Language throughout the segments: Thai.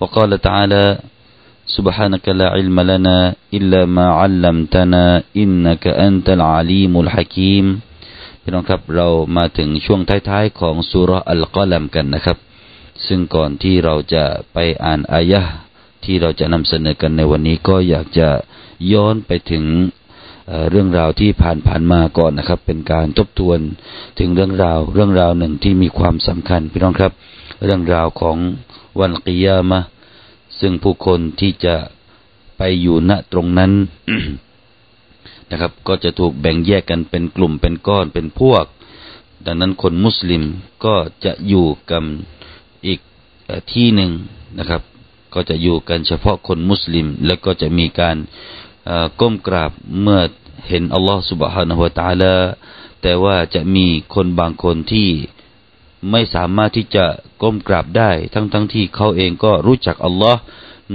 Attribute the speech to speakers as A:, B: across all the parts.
A: وقال تعالى سبحانك لا علم لنا إلا ما علمتنا إنك أنت العليم الحكيم พี่น้องครับเรามาถึงช่วงท้ายๆของสุรอัลกอลัมกันนะครับ ซึ่งก่อนที่เราจะไปอ่านอายะที่เราจะนำเสนอกันในวันนี้ก็อยากจะย้อนไปถึงเรื่องราวที่ผ่านๆมาก่อนนะครับ เป็นการทบทวนถึงเรื่องราวเรื่องราวหนึ่งที่มีความสำคัญพี่น้องครับ เรื่องราวของ วันกิยามะซึ่งผู้คนที่จะไปอยู่ณตรงนั้นนะครับ ก็จะถูกแบ่งแยกกันเป็นกลุ่มเป็นก้อนเป็นพวก ดังนั้นคนมุสลิมก็จะอยู่กันอีกที่หนึ่งนะครับ ก็จะอยู่กันเฉพาะคนมุสลิม แล้วก็จะมีการก้มกราบเมื่อเห็นอัลลอฮฺสุบฮานะหูตาลาแต่ว่าจะมีคนบางคนที่ ไม่สามารถที่จะก้มกราบได้ ทั้งๆที่เขาเองก็รู้จักอัลลอฮ์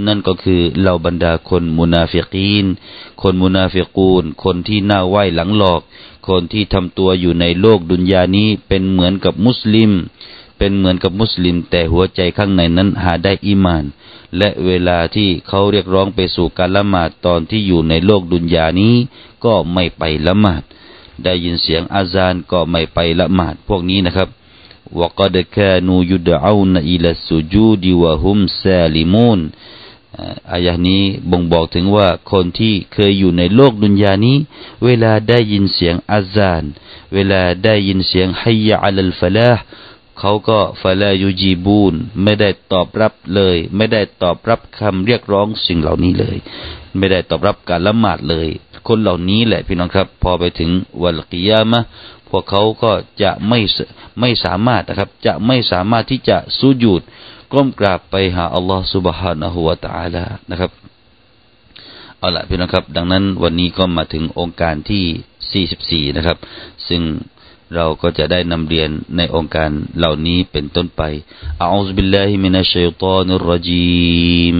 A: นั่นก็คือเหล่าบรรดาคนมุนาฟิกีน คนมุนาฟิกูน คนที่หน้าไหว้หลังหลอก คนที่ทำตัวอยู่ในโลกดุนยานี้เป็นเหมือนกับมุสลิม เป็นเหมือนกับมุสลิม แต่หัวใจข้างในนั้นหาได้อีมาน และเวลาที่เขาเรียกร้องไปสู่การละหมาดตอนที่อยู่ในโลกดุนยานี้ ก็ไม่ไปละหมาด ได้ยินเสียงอาซานก็ไม่ไปละหมาดพวกนี้นะครับ وقد كانوا يدعون إلى السجود وهم سالمون อายะนี้บ่งบอกถึงว่าคนที่เคยอยู่ในโลกดุนยานี้ เวลาได้ยินเสียงอาซาน เวลาได้ยินเสียงฮัยยะอัลฟลาเขาก็ฟลายูจีบูนไม่ได้ตอบรับเลย ไม่ได้ตอบรับคำเรียกร้องสิ่งเหล่านี้เลย ไม่ได้ตอบรับการละหมาดเลย คนเหล่านี้แหละพี่น้องครับ พอไปถึงวันกิยามะพ วกเขาก็จะไม่ไม่สามารถนะครับ จะไม่สามารถที่จะสุญูดก้มกราบไปหาอัลลอฮฺ سبحانه และ تعالى นะครับเอาละพี่น้องครับ ดังนั้นวันนี้ก็มาถึงองค์การที่ 44 นะครับ ซึ่งเราก็จะได้นำเรียนในองค์การเหล่านี้เป็นต้นไปอาอุบิลลาฮิมินัชชัยฏอนุรรจีม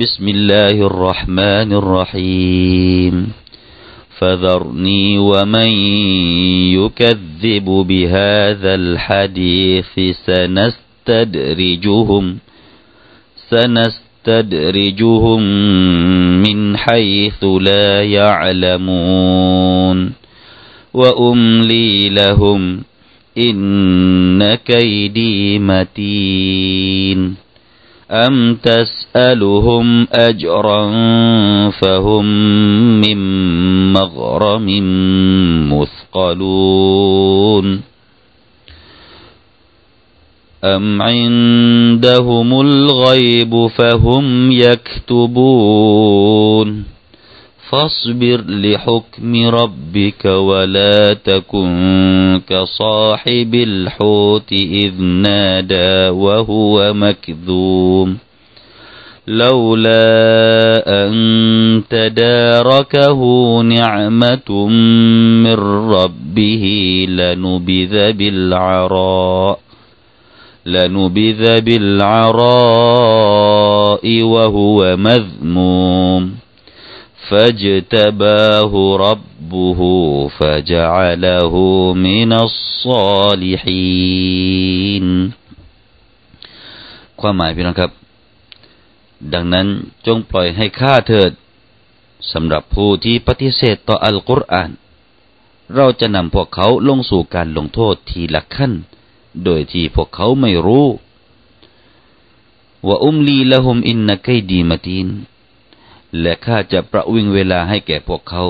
A: بسم الله الرحمن الرحيم فذرني ومن يكذب بهذا الحديث سنستدرجهم سنستدرجهم من حيث لا يعلمون. وأملي لهم إن كيدي متين. أم تسألهم أجرا فهم من مغرم مثقلون أم عندهم الغيب فهم يكتبون فاصبر لحكم ربك ولا تكن كصاحب الحوت إذ نادى وهو مكذوم لولا أن تداركه نعمة من ربه لنبذ بالعراء لنبذ بالعراء وهو مذموم. فاجتباه ربه فجعله من الصالحين ความหมายพี่น้องครับ ดังนั้นจงปล่อยให้ข้าเถิดสำหรับผู้ที่ปฏิเสธต่ออัลกุรอาน เราจะนำพวกเขาลงสู่การลงโทษทีละขั้น โดยที่พวกเขาไม่รู้ว่าอุมลีละหุมอินนักดีมาตีน และข้าจะประวิงเวลาให้แก่พวกเขา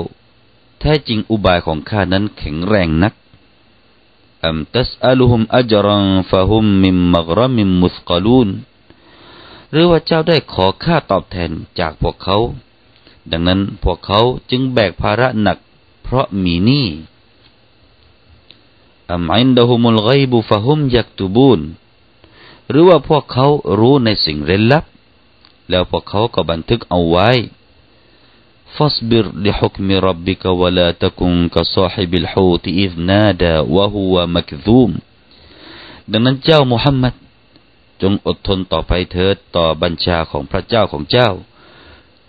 A: แท้จริงอุบายของข้านั้นแข็งแรงนักอัมตัสอัลุฮุมอัจรังฟะฮุมมิมมักรมิมมุสกลูนหรือว่าเจ้าได้ขอค่าตอบแทนจากพวกเขา ดังนั้นพวกเขาจึงแบกภาระหนัก เพราะมีหนี้อัมอินดะฮุมุลไกบุฟะฮุมยักตุบูนหรือว่าพวกเขารู้ในสิ่งเร้นลับ แล้วพวกเขาก็บันทึกเอาไว้ فاصبر لحكم ربك ولا تكن كصاحب الحوت إذ نادى وهو مكذوم ดังนั้นเจ้ามุฮัมมัดจงอดทนต่อไปเถิดต่อบัญชาของพระเจ้าของเจ้า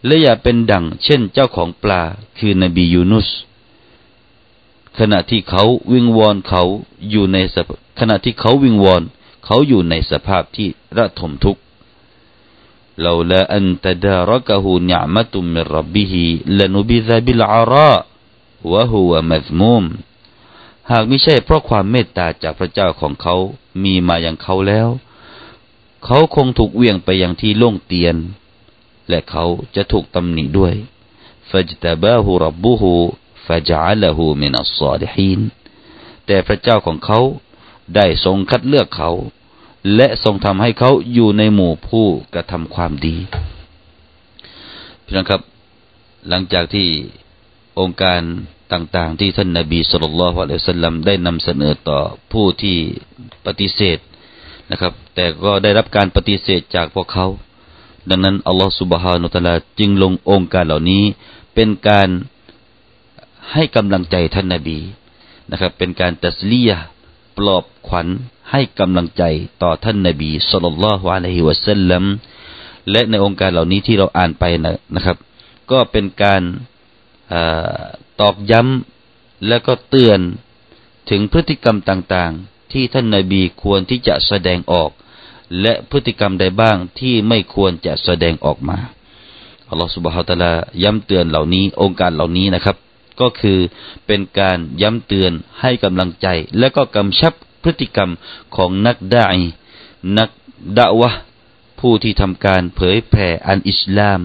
A: และอย่าเป็นดังเช่นเจ้าของปลาคือนบียูนุส ขณะที่เขาวิงวอนเขาอยู่ในขณะที่เขาวิงวอนเขาอยู่ในสภาพที่ระทมทุกข์ لولا أن تداركه نعمة من ربه لنبذ بالعراء وهو مذموم หากไม่ใช่เพราะความเมตตาจากพระเจ้าของเขามีมาอย่างเขาแล้ว เขาคงถูกเวี่ยงไปอย่างที่โล่งเตียน และเขาจะถูกตำหนิด้วย فاجتباه ربه فجعله من الصالحين แต่พระเจ้าของเขาได้ทรงคัดเลือกเขา และทรงทำให้เขาอยู่ในหมู่ผู้กระทำความดีพี่น้องครับ หลังจากที่องค์การต่างๆ ที่ท่านนาบีสุลต่านละสัลลัมได้นำเสนอต่อผู้ที่ปฏิเสธนะครับ แต่ก็ได้รับการปฏิเสธจากพวกเขา ดังนั้นอัลลอฮฺสุบฮานุตะลาจึงลงองค์การเหล่านี้ เป็นการให้กำลังใจท่านนาบีนะครับ เป็นการตัสลีย ปลอบขวัญให้กำลังใจต่อท่านนบีสุลต่านละฮ์อะลัยฮิวะสัลลัมและในองค์การเหล่านี้ที่เราอ่านไปนะครับ ก็เป็นการอตอกย้ำและก็เตือนถึงพฤติกรรมต่างๆ ที่ท่านนาบีควรที่จะแสดงออก และพฤติกรรมใดบ้างที่ไม่ควรจะแสดงออกมาอัลลอฮฺสุบฮฺตะลาย้ำเตือนเหล่านี้ องค์การเหล่านี้นะครับ ก็คือเป็นการย้ำเตือนให้กำลังใจ และก็กำชับพฤติกรรมของนักด่ายนักดาวะผู้ที่ทำการเผยแผ่อันอิสลาม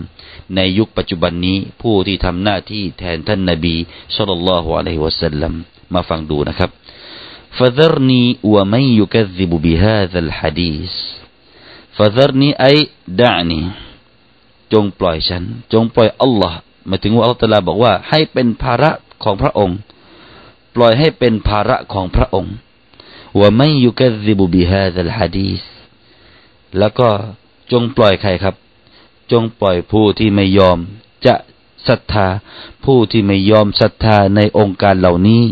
A: ในยุคปัจจุบันนี้ ผู้ที่ทำหน้าที่แทนท่านนาบีสุลต่านละฮ์อะลัยฮิวะสัลลัมมาฟังดูนะครับ فذرني ومن يكذب بهذا الحديث فذرني أي دعني จงปล่อยฉัน จงปล่อยอัลลอฮ์ห มายถึงว่าอัลลอฮ์ตลาบอกว่า ให้เป็นภาระของพระองค์ ปล่อยให้เป็นภาระของพระองค์ว่าไม่ยุกซิบุบิฮาซัลฮะดีสแล้วก็จงปล่อยใครครับ จงปล่อยผู้ที่ไม่ยอม จะศรัทธา ผู้ที่ไม่ยอมศรัทธาในองค์การเหล่านี้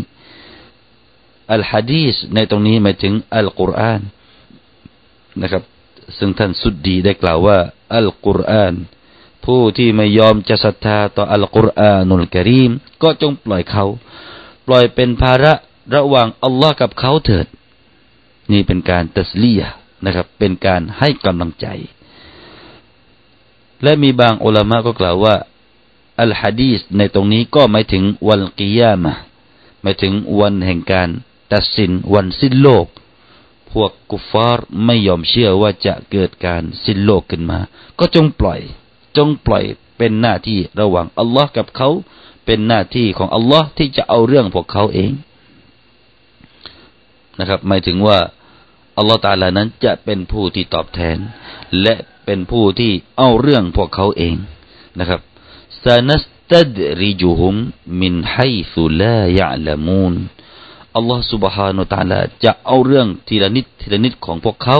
A: อัลฮะดีสในตรงนี้หมายถึงอัลกุรอานนะครับ ซึ่งท่านสุดดีได้กล่าวว่าอัลกุรอาน ผู้ที่ไม่ยอมจะศรัทธาต่ออัลกุรอานุลกรีม ก็จงปล่อยเขา ปล่อยเป็นภาระระหว่างอัลลอฮ์กับเขาเถิด นี่เป็นการตัสลียนะครับ เป็นการให้กำลังใจ และมีบางอุลามะก็กล่าวว่าอัลฮะดีสในตรงนี้ก็หมายถึงวันกิยามะหมายถึงวันแห่งการตัดสินวันสิ้นโลก พวกกุฟาร์ไม่ยอมเชื่อว่าจะเกิดการสิ้นโลกขึ้นมา ก็จงปล่อย จงปล่อยเป็นหน้าที่ระหว่างอัลลอฮ์กับเขา เป็นหน้าที่ของอัลลอฮ์ที่จะเอาเรื่องพวกเขาเองนะครับหมายถึงว่าอัลลอฮฺตาลานั้นจะเป็นผู้ที่ตอบแทน และเป็นผู้ที่เอาเรื่องพวกเขาเองนะครับซานัสตัดริจุฮุมมินไฮซุลายะลามูนอัลลอฮฺ سبحانه และ تعالى จะเอาเรื่องทีละนิดทีละนิดของพวกเขา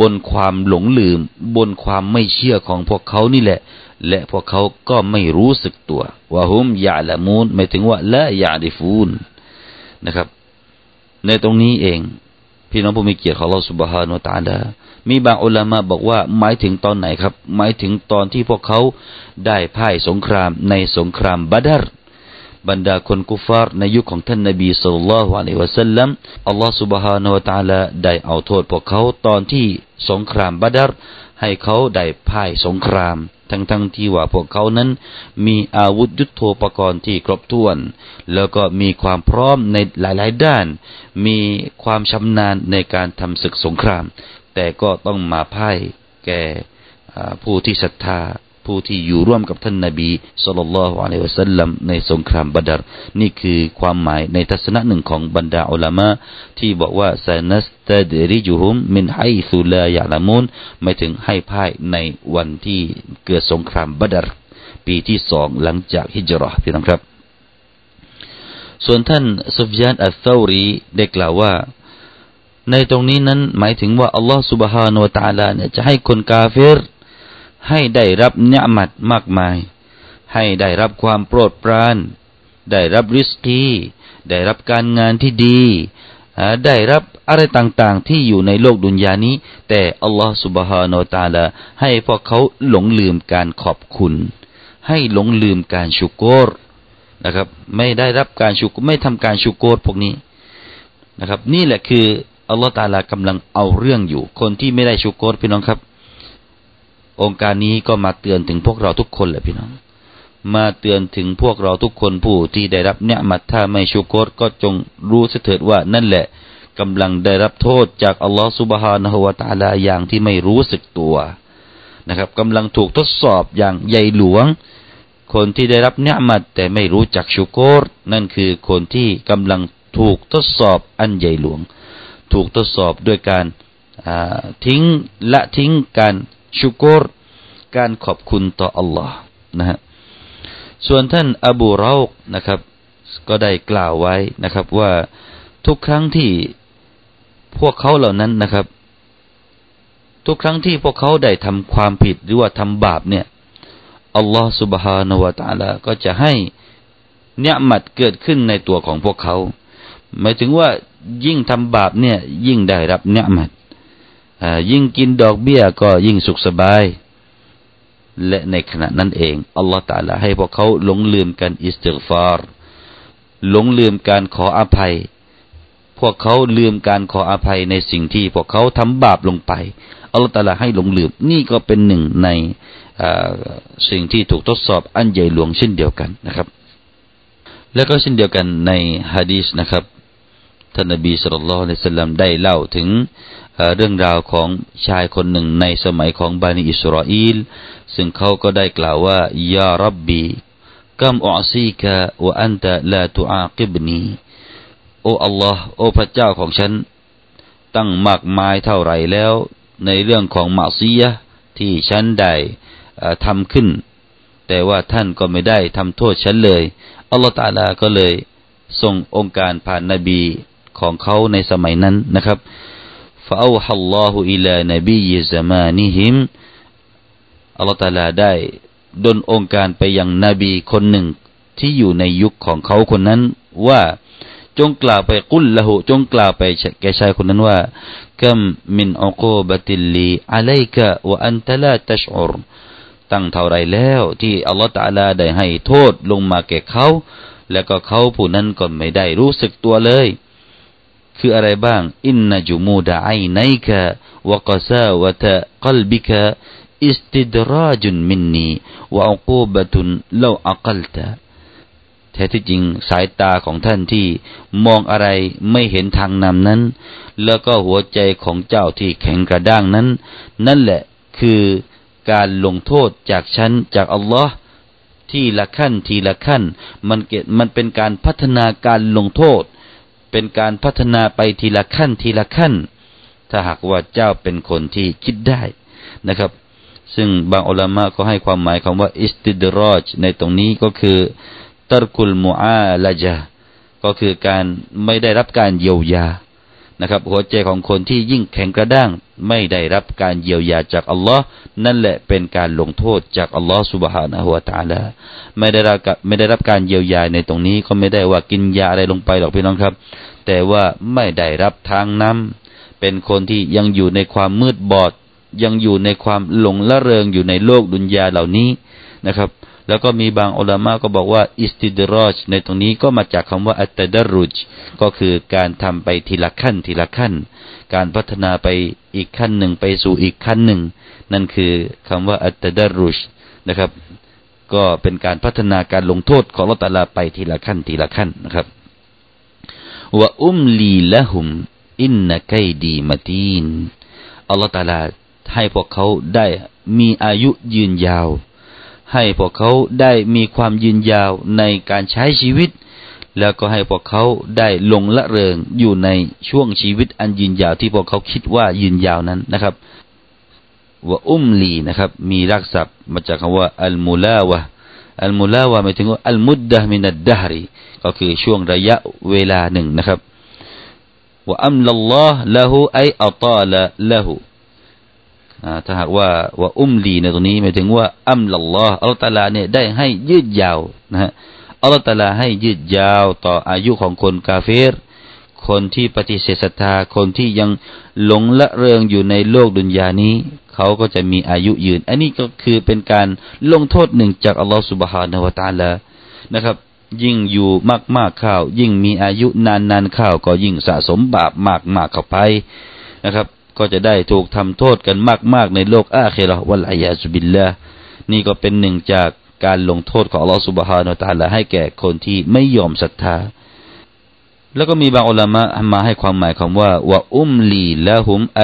A: บนความหลงลืม บนความไม่เชื่อของพวกเขานี่แหละ และพวกเขาก็ไม่รู้สึกตัวว่าฮุมยะละมูนหมายถึงว่าละยะดิฟูนนะครับ ในตรงนี้เอง พี่น้องผู้มีเกียรติของเราสุบฮานุตาดามีบางอุลามะบอกว่าหมายถึงตอนไหนครับ หมายถึงตอนที่พวกเขาได้พ่ายสงครามในสงครามบัดร บรรดาคนกุฟาร์ในยุคของท่านนบีสุลต่านละฮ์อะลัยวะสัลลัมอัลลอฮฺสุบฮานุตาลาได้เอาโทษพวกเขาตอนที่สงครามบัดรให้เขาได้พ่ายสงคราม ทั้งทั้งที่ว่าพวกเขานั้น มีอาวุธยุโทโธปกรณ์ที่ครบถ้วน แล้วก็มีความพร้อมในหลายๆด้าน มีความชำนาญในการทำศึกสงคราม แต่ก็ต้องมาพ่ายแก่ผู้ที่ศรัทธา ผู้ที่อยู่ร่วมกับท่านนาบีสุลต่านในสงครามบัดรนี่คือความหมายในทัศนะหนึ่งของบรรดาอัลลอฮ์ที่บอกว่าซานัสตเดริจุฮุมมินไฮซุลายาลามุนไม่ถึงให้พ่ายในวันที่เกิดสงครามบัดรปีที่สองหลังจากฮิจรัตพี่น้องครับ ส่วนท่านซุฟยานอัลซอรีได้กล่าวว่าในตรงนี้นั้นหมายถึงว่าอัลลอฮ์สุบฮานุวะตาลาเจะให้คนกาเฟร ให้ได้รับเนื้อมัดมากมาย ให้ได้รับความโปรดปราน ได้รับริสกีได้รับการงานที่ดี ได้รับอะไรต่างๆ ที่อยู่ในโลกดุนยานี้ แต่อัลลอฮฺสุบฮานาตาลาให้พวกเขาหลงลืมการขอบคุณ ให้หลงลืมการชุกรนะครับ ไม่ได้รับการชุกไม่ทำการชุกรพวกนี้นะครับ นี่แหละคืออัลลอฮฺตาลากำลังเอาเรื่องอยู่ คนที่ไม่ได้ชุกรพี่น้องครับ องค์การนี้ก็มาเตือนถึงพวกเราทุกคนแหละพี่น้อง มาเตือนถึงพวกเราทุกคนผู้ที่ได้รับเนื้อมัดถ้าไม่ชุกรก็จงรู้เถิดว่านั่นแหละกำลังได้รับโทษจากอัลลอฮฺสุบฮานะฮุวาตาลาอย่างที่ไม่รู้สึกตัวนะครับกำลังถูกทดสอบอย่างใหญ่หลวง คนที่ได้รับเนื้อมัดแต่ไม่รู้จักชุกรนั่นคือคนที่กำลังถูกทดสอบอันใหญ่หลวง ถูกทดสอบด้วยการทิ้งละทิ้งการ ชุกรการขอบคุณต่ออัลลอฮ์นะฮะส่วนท่านอบูเรากนะครับ ก็ได้กล่าวไว้นะครับว่าทุกครั้งที่พวกเขาเหล่านั้นนะครับ ทุกครั้งที่พวกเขาได้ทำความผิดหรือว่าทำบาปเนี่ยอัลลอฮฺ سبحانه และ تعالى ก็จะให้เนี่ยมัดเกิดขึ้นในตัวของพวกเขา หมายถึงว่ายิ่งทำบาปเนี่ยยิ่งได้รับเนี่ยมัด ยิ่งกินดอกเบี้ยก็ยิ่งสุขสบาย และในขณะนั้นเองอัลลอฮฺตาลาให้พวกเขาหลงลืมกันอิสติฟารหลงลืมการขออภัย พวกเขาลืมการขออภัยในสิ่งที่พวกเขาทำบาปลงไปอัลลอฮฺตาลาให้หลงลืม นี่ก็เป็นหนึ่งในสิ่งที่ถูกทดสอบอันใหญ่หลวงเช่นเดียวกันนะครับ แล้วก็เช่นเดียวกันในฮะดีษนะครับท่านนบีสุลต่านในสัลลัมได้เล่าถึง เรื่องราวของชายคนหนึ่งในสมัยของบานีอิสราเอลซึ่งเขาก็ได้กล่าวว่ายารับบีกัมอุซีกะวะอันตะลาตุอากิบนีโอ้อัลลอฮ์โอ้พระเจ้าของฉัน ตั้งมากมายเท่าไรแล้ว ในเรื่องของมาซียะที่ฉันได้ทำขึ้น แต่ว่าท่านก็ไม่ได้ทำโทษฉันเลยอัลลอฮ์ตาลาก็เลยส่งองค์การผ่านนบีของเขาในสมัยนั้นนะครับ ฟาอัลลอฮฺอิลานบียซมานิฮิมอัลลอฮ์ตาลาได้ดนองค์การไปยังนบีคนหนึ่ง ที่อยู่ในยุคของเขาคนนั้น ว่าจงกล่าวไปกุลละหูจงกล่าวไปแกชายคนนั้นว่ากัมมินอุกูบติลลีอะลัยกะวะอันตะลาตัชอรตั้งเท่าไรแล้ว ที่อัลลอฮฺตะลาได้ให้โทษลงมาแก่เขา แล้วก็เขาผู้นั้นก็ไม่ได้รู้สึกตัวเลย คืออะไรบ้างอินนจุมูดะไอไนกะวกซาวะตะกลบิกะอิสติดราจุนมินนีวะอุกูบะตุนลาอักลตะแท้ที่จริงสายตาของท่านที่มองอะไรไม่เห็นทางนำนั้น แล้วก็หัวใจของเจ้าที่แข็งกระด้างนั้น นั่นแหละคือการลงโทษจากฉันจากอัลลอฮ์ที่ละขั้นทีละขั้น มันเกิดมันเป็นการพัฒนาการลงโทษ เป็นการพัฒนาไปทีละขั้นทีละขั้น ถ้าหากว่าเจ้าเป็นคนที่คิดได้นะครับ ซึ่งบางอัลมาก็ให้ความหมายคำว่าอิสติดรอจในตรงนี้ก็คือตรกุลมูอาลาจาก็คือการไม่ได้รับการเยียวยานะครับ หัวใจของคนที่ยิ่งแข็งกระด้าง ไม่ได้รับการเยียวยาจากอัลลอฮ์นั่นแหละเป็นการลงโทษจากอัลลอฮ์สุบฮานะฮุวาตาลาไม่ได้รับไม่ได้รับการเยียวยาในตรงนี้ก็ไม่ได้ว่ากินยาอะไรลงไปหรอกพี่น้องครับ แต่ว่าไม่ได้รับทางนำเป็นคนที่ยังอยู่ในความมืดบอด ยังอยู่ในความหลงละเริงอยู่ในโลกดุนยาเหล่านี้นะครับ แล้วก็มีบางอัลมะก็บอกว่าอิสติดรอจในตรงนี้ก็มาจากคำว่าอัตตดรุจก็คือการทำไปทีละขั้นทีละขั้น การพัฒนาไปอีกขั้นหนึ่งไปสู่อีกขั้นหนึ่ง นั่นคือคำว่าอัตตดรุจนะครับ ก็เป็นการพัฒนาการลงโทษของลอตลาไปทีละขั้นทีละขั้นนะครับว่าอุมลีละหุมอินนักดีมาตีนอัลลอฮฺตาลาให้พวกเขาได้มีอายุยืนยาว ให้พวกเขาได้มีความยืนยาวในการใช้ชีวิต แล้วก็ให้พวกเขาได้ลงละเริงอยู่ในช่วงชีวิตอันยืนยาวที่พวกเขาคิดว่ายืนยาวนั้นนะครับว่าอุ้มลีนะครับ มีรักษบมาจากคำว่าอัลมูลาวะอัลมูลาวะหมายถึงว่าอัลมุดดะมินัดดารีก็คือช่วงระยะเวลาหนึ่งนะครับว่าอัมลัลลอฮ์ละหูไออัตาละละหู ถ้าหากว่าว่าอุ้มลีในตรงนี้หมายถึงว่าอัมลัลลอฮ์อัลตาลาเนี่ยได้ให้ยืดยาวนะฮะอัลตาลาให้ยืดยาวต่ออายุของคนกาเฟรคนที่ปฏิเสธศรัทธาคนที่ยังหลงละเริงอยู่ในโลกดุนยานี้ เขาก็จะมีอายุยืน อันนี้ก็คือเป็นการลงโทษหนึ่งจากอัลลอฮฺสุบฮานาวตาลานะครับ ยิ่งอยู่มากมากข้าวยิ่งมีอายุนานนานข้าวก็ยิ่งสะสมบาปมากมากเข้าไปนะครับ ก็จะได้ถูกทำโทษกันมากมากในโลกอาเคราวัลอายาสุบิลละนี่ก็เป็นหนึ่งจากการลงโทษของอัลลอฮฺสุบฮานาตาลาให้แก่คนที่ไม่ยอมศรัทธา แล้วก็มีบางอุลามะมาให้ความหมายคำว่าว่าอุมลีละหุมไอ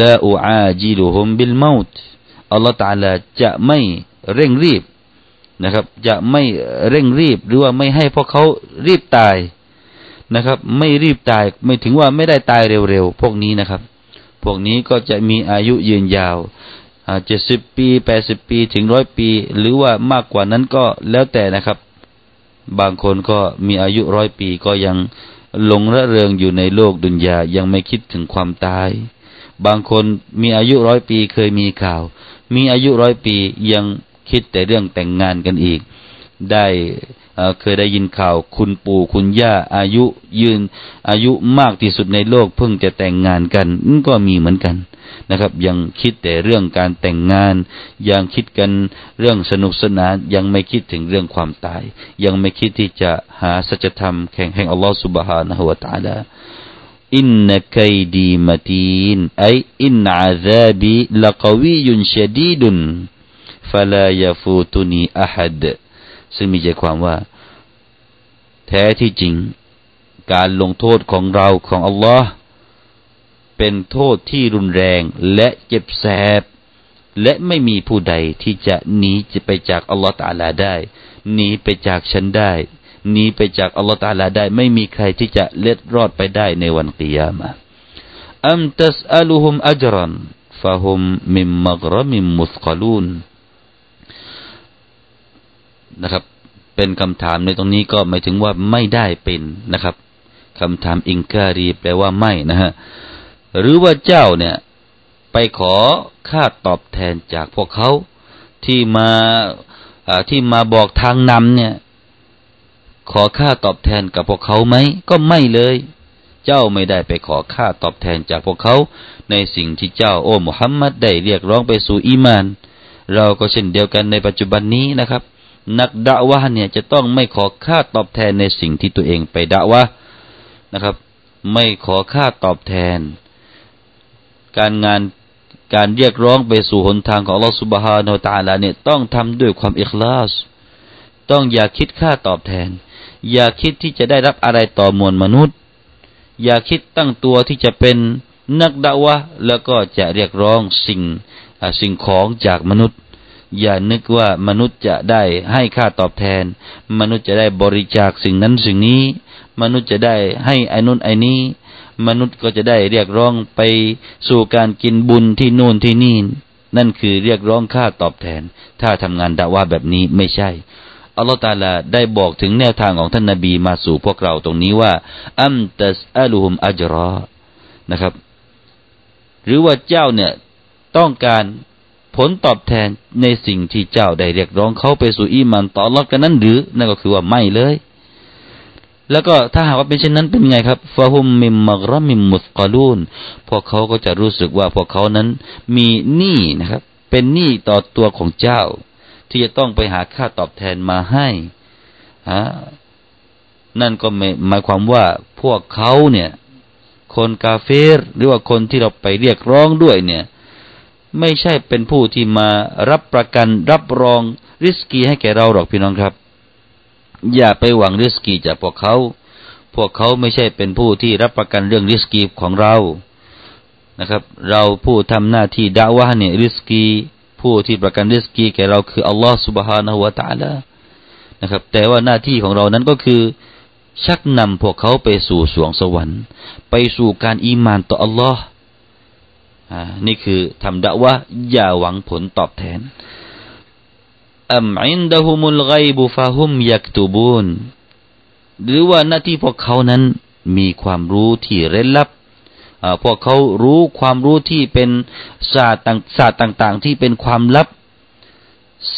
A: ละอูอาจิลุหุมบิลมาตอัลลอฮฺตาลาจะไม่เร่งรีบนะครับ จะไม่เร่งรีบหรือว่าไม่ให้พวกเขารีบตายนะครับ ไม่รีบตายไม่ถึงว่าไม่ได้ตายเร็วๆพวกนี้นะครับ พวกนี้ก็จะมีอายุยืนยาวเจ็ดสิบปีแปดสิบปีถึงร้อยปี หรือว่ามากกว่านั้นก็แล้วแต่นะครับ บางคนก็มีอายุร้อยปีก็ยังหลงระเริงอยู่ในโลกดุนยายังไม่คิดถึงความตาย บางคนมีอายุร้อยปีเคยมีข่าว มีอายุร้อยปียังคิดแต่เรื่องแต่งงานกันอีก ได้ เคยได้ยินข่าวคุณปู่คุณย่าอายุยืนอายุมากที่สุดในโลกเพิ่งจะแต่งงานกันก็มีเหมือนกันนะครับยังคิดแต่เรื่องการแต่งงาน ยังคิดกันเรื่องสนุกสนานยังไม่คิดถึงเรื่องความตาย ยังไม่คิดที่จะหาสัจธรรมแข่งแห่งอัลลอฮฺ سبحانه และ تعالى อินนกัยดีมตีนไออินอาซาบีละกวียุนชดีดุนฟลายฟูตุนีอะฮัด ซึ่งมีใจความว่า แท้ที่จริง การลงโทษของเราของอัลลอฮ์เป็นโทษที่รุนแรงและเจ็บแสบ และไม่มีผู้ใดที่จะหนีจะไปจากอัลลอฮฺตาลาได้หนีไปจากฉันได้หนีไปจากอัลลอฮฺตาลาได้ ไม่มีใครที่จะเล็ดรอดไปได้ในวันกิยามะอัมตัสอัลุฮุมอัจรันฟะฮุมมิมมักรมิมมุสกลูน นะครับ เป็นคำถามในตรงนี้ก็หมายถึงว่าไม่ได้เป็นนะครับคำถามอิงการีแปลว่าไม่นะฮะหรือว่าเจ้าเนี่ย ไปขอค่าตอบแทนจากพวกเขาที่มาที่มาบอกทางนำเนี่ย ขอค่าตอบแทนกับพวกเขาไหมก็ไม่เลย เจ้าไม่ได้ไปขอค่าตอบแทนจากพวกเขา ในสิ่งที่เจ้าโอ้มุฮัมมัดได้เรียกร้องไปสู่อีมาน เราก็เช่นเดียวกันในปัจจุบันนี้นะครับ นักด่าวะเนี่ยจะต้องไม่ขอค่าตอบแทนในสิ่งที่ตัวเองไปด่าวะนะครับ ไม่ขอค่าตอบแทน การงานการเรียกร้องไปสู่หนทางของลอสุบฮานาตาลาเนี่ยต้องทำด้วยความอิคลาส ต้องอย่าคิดค่าตอบแทน อย่าคิดที่จะได้รับอะไรต่อมวลมนุษย์ อย่าคิดตั้งตัวที่จะเป็นนักดาวะแล้วก็จะเรียกร้องสิ่งสิ่งของจากมนุษย์ อย่านึกว่ามนุษย์จะได้ให้ค่าตอบแทน มนุษย์จะได้บริจาคสิ่งนั้นสิ่งนี้ มนุษย์จะได้ให้ไอ้นุนไอ้นี้ มนุษย์ก็จะได้เรียกร้องไปสู่การกินบุญที่นู่นที่นี่ นั่นคือเรียกร้องค่าตอบแทน ถ้าทำงานด่าว่าแบบนี้ไม่ใช่อัลลอฮฺตาลาได้บอกถึงแนวทางของท่านนาบีมาสู่พวกเราตรงนี้ว่าอัมตัสอัลุฮุมอัจรอนะครับ หรือว่าเจ้าเนี่ยต้องการ ลตอบแทนในสิ่งที่เจ้าได้เรียกร้องเขาไปสู่อีมันต่อรอดกันนั้นหรือ นั่นก็คือว่าไม่เลย แล้วก็ถ้าหากว่าเป็นเช่นนั้นเป็นไงครับฟาฮุมมิมมักรมิมมุสกาลูนพวกเขาก็จะรู้สึกว่าพวกเขานั้นมีหนี้นะครับ เป็นหนี้ต่อตัวของเจ้า ที่จะต้องไปหาค่าตอบแทนมาให้ฮะนั่นก็หมายความว่าพวกเขาเนี่ย คนกาเฟรหรือว่าคนที่เราไปเรียกร้องด้วยเนี่ย ไม่ใช่เป็นผู้ที่มารับประกันรับรองริสกีให้แก่เราหรอกพี่น้องครับ อย่าไปหวังริสกีจากพวกเขา พวกเขาไม่ใช่เป็นผู้ที่รับประกันเรื่องริสกีของเรานะครับ เราผู้ทำหน้าที่ดาวะเนี่ยริสกีผู้ที่ประกันริสกีแก่เราคืออัลลอฮฺสุบฮานะฮุวาตาลานะครับ แต่ว่าหน้าที่ของเรานั้นก็คือ ชักนำพวกเขาไปสู่สวงสวรรค์ ไปสู่การอีมานต่ออัลลอฮ์ นี่คือทำด่าวะอย่าหวังผลตอบแทนอัมอินดะฮุมุลไกบุฟะฮุมยักตุบูนหรือว่าหน้าที่พวกเขานั้นมีความรู้ที่เร้นลับพวกเขารู้ความรู้ที่เป็นศาสตร์ศาสตร์ต่าง ๆ ที่เป็นความลับ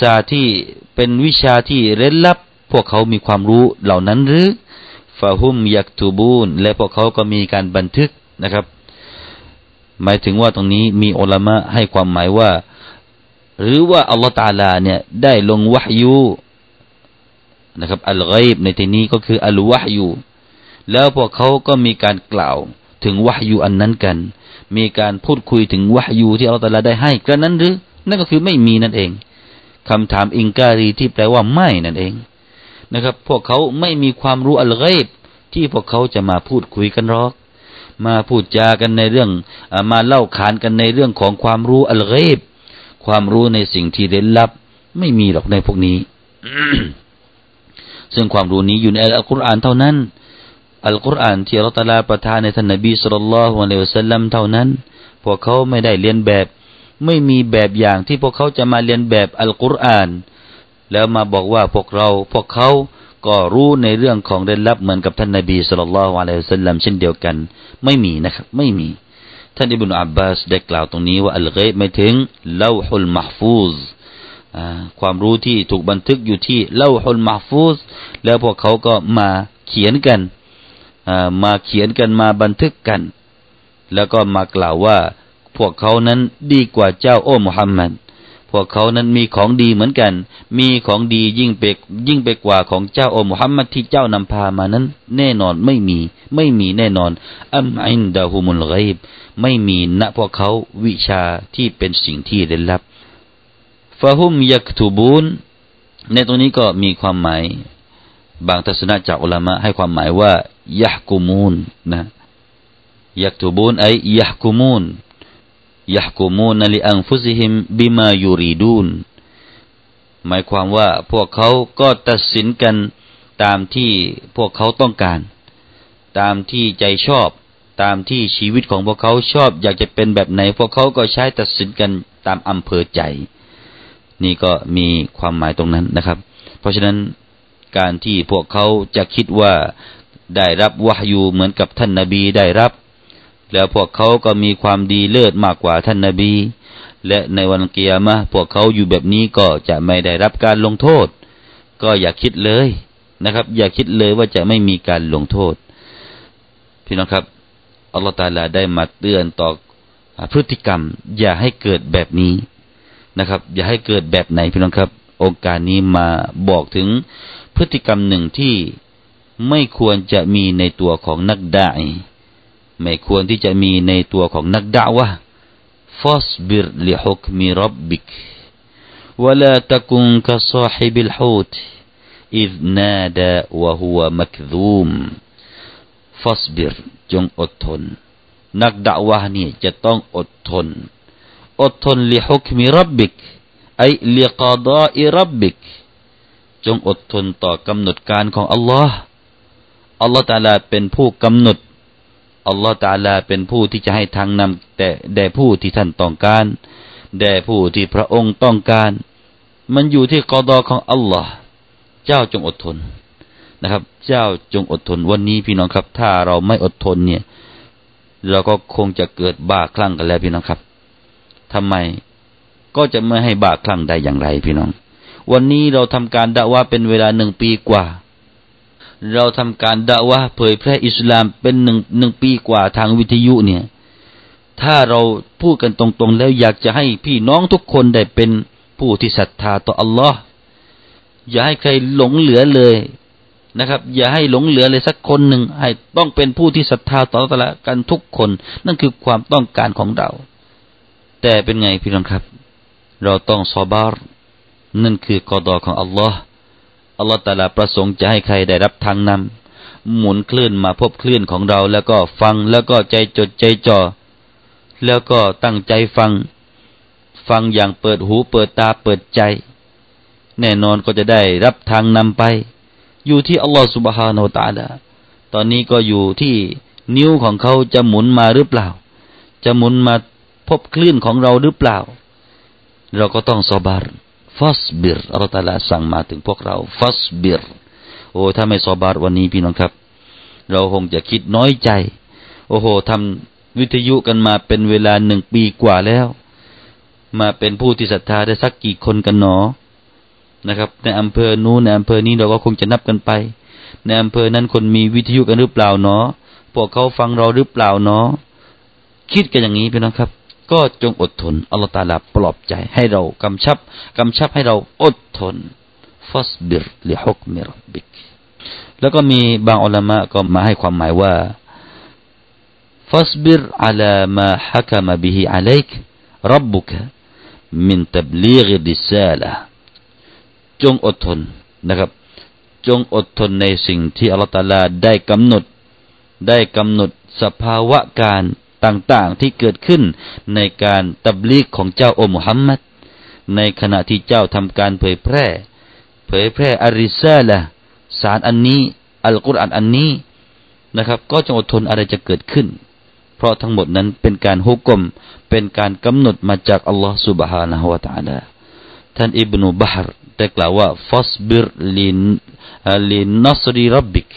A: ศาสตร์ที่เป็นวิชาที่เร้นลับ พวกเขามีความรู้เหล่านั้นหรือฟาฮุมยักตูบูนและพวกเขาก็มีการบันทึกนะครับ หมายถึงว่าตรงนี้มีอัลมะให้ความหมายว่า หรือว่าอัลลอฮฺตาลาเนี่ยได้ลงวะฮยูนะครับอัลไกบในที่นี้ก็คืออัลวะฮยูแล้วพวกเขาก็มีการกล่าวถึงวะฮยูอันนั้นกัน มีการพูดคุยถึงวะฮยูที่อัลลอฮฺตาลาได้ให้กระนั้นหรือ นั่นก็คือไม่มีนั่นเองคำถามอิงการีที่แปลว่าไม่นั่นเองนะครับ พวกเขาไม่มีความรู้อัลไกบที่พวกเขาจะมาพูดคุยกันหรอก มาพูดจากันในเรื่องมาเล่าขานกันในเรื่องของความรู้อัลไกบความรู้ในสิ่งที่เร้นลับ ไม่มีหรอกในพวกนี้ ซึ่งความรู้นี้อยู่ในอัลกุรอานเท่านั้น อัลกุรอานที่อัลตาลาประทานในท่านนบีสุลต่านละฮ์วะเลวซัลลัมเท่านั้น พวกเขาไม่ได้เรียนแบบ ไม่มีแบบอย่างที่พวกเขาจะมาเรียนแบบอัลกุรอาน แล้วมาบอกว่าพวกเราพวกเขา ก็รู้ในเรื่องของเร้นลับเหมือนกับท่านนบีสุลต่านละฮ์วะเลวซัลลัมเช่นเดียวกัน ไม่มีนะครับ ไม่มี ท่านอิบนุอับบาสได้กล่าวตรงนี้ว่าอัลเกยไม่ถึงเลาฮุลมหฟูซความรู้ที่ถูกบันทึกอยู่ที่เล่าฮุลมาฟูสแล้วพวกเขาก็มาเขียนกันมาเขียนกันมาบันทึกกัน แล้วก็มากล่าวว่า พวกเขานั้นดีกว่าเจ้าโอ้มุฮัมมัด พวกเขานั้นมีของดีเหมือนกัน มีของดียิ่งไปยิ่งไปกว่าของเจ้าอมุฮัมมัดที่เจ้านำพามานั้น แน่นอนไม่มี ไม่มีแน่นอนอัมอินดาฮุมุลไกบไม่มีณพวกเขาวิชาที่เป็นสิ่งที่เร้นลับฟาฮุมยักตูบูนในตรงนี้ก็มีความหมาย บางทัศนะจากอุลามะให้ความหมายว่ายะกุมูนนะยักตูบูนไอยะกุมูนยะกุมูน ลิอังฟุซิฮิมบิมายูรีดูนหมายความว่าพวกเขาก็ตัดสินกันตามที่พวกเขาต้องการ ตามที่ใจชอบ ตามที่ชีวิตของพวกเขาชอบ อยากจะเป็นแบบไหน พวกเขาก็ใช้ตัดสินกันตามอำเภอใจ นี่ก็มีความหมายตรงนั้นนะครับ เพราะฉะนั้นการที่พวกเขาจะคิดว่าได้รับวะฮยูเหมือนกับท่านนาบีได้รับ แล้วพวกเขาก็มีความดีเลิศมากกว่าท่านนาบี และในวันเกียร์มะพวกเขาอยู่แบบนี้ก็จะไม่ได้รับการลงโทษ ก็อย่าคิดเลยนะครับ อย่าคิดเลยว่าจะไม่มีการลงโทษ พี่น้องครับอัลลอฮฺตาลาได้มาเตือนต่อพฤติกรรม อย่าให้เกิดแบบนี้นะครับ อย่าให้เกิดแบบไหนพี่น้องครับ องค์การนี้มาบอกถึงพฤติกรรมหนึ่งที่ไม่ควรจะมีในตัวของนักได่า ไม่ควรที่จะมีในตัวของนักด่าวะฟอสบิรลิฮุกมีรับบิก ولا تكن كصاحب الحوت إذ نادى وهو مكذوم فاصبر จงอดทนนักด่าวะนี่จะต้องอดทนอดทนลิฮุกมิรับบิกไอลิกาดาอิรับบิกจงอดทนต่อกำหนดการของอัลลอฮ์อัลลอฮ์ตาลาเป็นผู้กำหนด อัลลอฮ์ตาลาเป็นผู้ที่จะให้ทางนำแต่แด่ผู้ที่ท่านต้องการแด่ผู้ที่พระองค์ต้องการ มันอยู่ที่กอดอของอัลลอฮ์เจ้าจงอดทนนะครับ เจ้าจงอดทนวันนี้พี่น้องครับ ถ้าเราไม่อดทนเนี่ย เราก็คงจะเกิดบาคลั่งกันแล้วพี่น้องครับทำไมก็จะไม่ให้บาคลั่งได้อย่างไรพี่น้อง วันนี้เราทำการด่าว่าเป็นเวลาหนึ่งปีกว่า เราทำการด่าว่าเผยแพร่อิสลามเป็นหนึ่งหนึ่งปีกว่าทางวิทยุเนี่ย ถ้าเราพูดกันตรงๆ แล้วอยากจะให้พี่น้องทุกคนได้เป็นผู้ที่ศรัทธาต่ออัลลอฮ์อย่าให้ใครหลงเหลือเลยนะครับ อย่าให้หลงเหลือเลยสักคนหนึ่งให้ต้องเป็นผู้ที่ศรัทธาต่อตะละกันทุกคน นั่นคือความต้องการของเรา แต่เป็นไงพี่น้องครับ เราต้องซอบาร์นั่นคือกอดอของอัลลอฮ์ อัลลอฮ์ตาลาประสงค์จะให้ใครได้รับทางนำหมุนคลื่นมาพบคลื่นของเรา แล้วก็ฟังแล้วก็ใจจดใจจ่อแล้วก็ตั้งใจฟัง ฟังอย่างเปิดหูเปิดตาเปิดใจ แน่นอนก็จะได้รับทางนำไป อยู่ที่อัลลอฮ์สุบฮานาอัลตาลาตอนนี้ก็อยู่ที่นิ้วของเขาจะหมุนมาหรือเปล่า จะหมุนมาพบคลื่นของเราหรือเปล่า เราก็ต้องสอบาร ฟัสบิรอัลตาลาสั่งมาถึงพวกเรา ฟัสบิรโอ้ถ้าไม่สบารวันนี้พี่น้องครับ เราคงจะคิดน้อยใจ โอ้โหทวิทยุกันมาเป็นเวลาหนึ่งปีกว่าแล้ว มาเป็นผู้ที่ศรัทธาได้สักกี่คนกันหนอนะครับ ในอำเภอนู้นในอำเภอนี้เราก็คงจะนับกันไป ในอำเภอนั้นคนมีวิทยุกันหรือเปล่าเนาะพวกเขาฟังเราหรือเปล่าเนาะคิดกันอย่างนี้พี่น้องครับ ก็จงอดทนอัลลอฮฺตาลาปลอบใจให้เรากำชับกำชับให้เราอดทนฟัสบิรลิฮุกมิรบิกแล้วก็มีบางอัลมะก็มาให้ความหมายว่าฟัสบิรอัลามาฮักมะบิฮิอะลัยกรับบุกมินตับลีกดิซาละจงอดทนนะครับ จงอดทนในสิ่งที่อัลลอฮฺตาลาได้กำหนด ได้กำหนดสภาวะการ ต่างๆที่เกิดขึ้นในการตับลีกของเจ้าอมุฮัมมัดในขณะที่เจ้าทำการเผยแพร่ เผยแพร่อาริซาละสารอันนี้ อัลกุรอานอันนี้นะครับ ก็จะอดทนอะไรจะเกิดขึ้น เพราะทั้งหมดนั้นเป็นการฮุกกลมเป็นการกำหนดมาจากอัลลอฮฺซุบฮานะฮุวาตาลาท่านอิบนุบาฮ์ได้กล่าวว่าฟัสบิรลินลินนัสรีรับบิก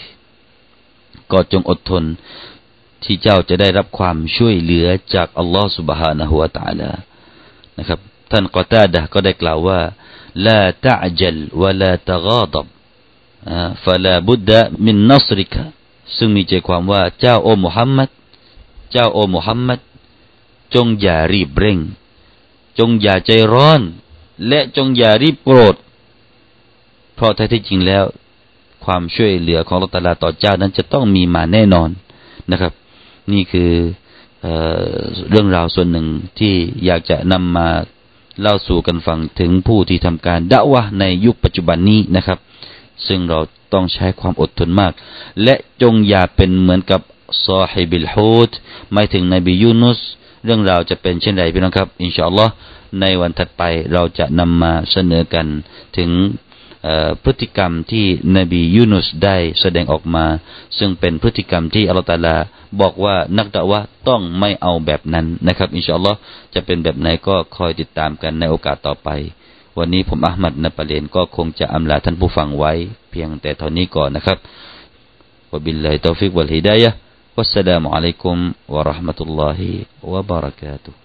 A: ก็จงอดทน ที่เจ้าจะได้รับความช่วยเหลือจากอัลลอฮฺสุบฮานะฮุวาตาลานะครับ ท่านกอตาดะก็ได้กล่าวว่าลาตะจัลวะลาตะกาดับฟะลาบุดดซึ่งมีใจความว่าเจ้าโอ้มุฮัมมัดเจ้าโอ้มุฮัมมัดจงอย่ารีบเร่ง จงอย่าใจร้อน และจงอย่ารีบโกรธ เพราะแท้ที่จริงแล้ว ความช่วยเหลือของลอตตาลาต่อเจ้านั้นจะต้องมีมาแน่นอนนะครับ นี่คือเอเรื่องราวส่วนหนึ่งที่อยากจะนำมาเล่าสู่กันฟังถึงผู้ที่ทำการด่าวะในยุคปัจจุบันนี้นะครับ ซึ่งเราต้องใช้ความอดทนมาก และจงอย่าเป็นเหมือนกับซอฮิบิลฮูดหมายถึงนบียูนุส เรื่องราวจะเป็นเช่นไรพี่น้องครับ อินชาอัลลอฮ์ในวันถัดไปเราจะนำมาเสนอกันถึง พฤติกรรมที่นบียูนุสได้แสดงออกมา ซึ่งเป็นพฤติกรรมที่อัลลอฮฺตะอาลาบอกว่านักดะอ์วะฮ์ต้องไม่เอาแบบนั้นนะครับ إن شاء اللهจะเป็นแบบไหนก็คอยติดตามกันในโอกาสต่อไป วันนี้ผมอัลมัดนปะเลนก็คงจะอำลาท่านผู้ฟังไว้ เพียงแต่เท่านี้ก่อนนะครับوبالله التوفيق والهداية والسلام عليكم ورحمة الله وبركاته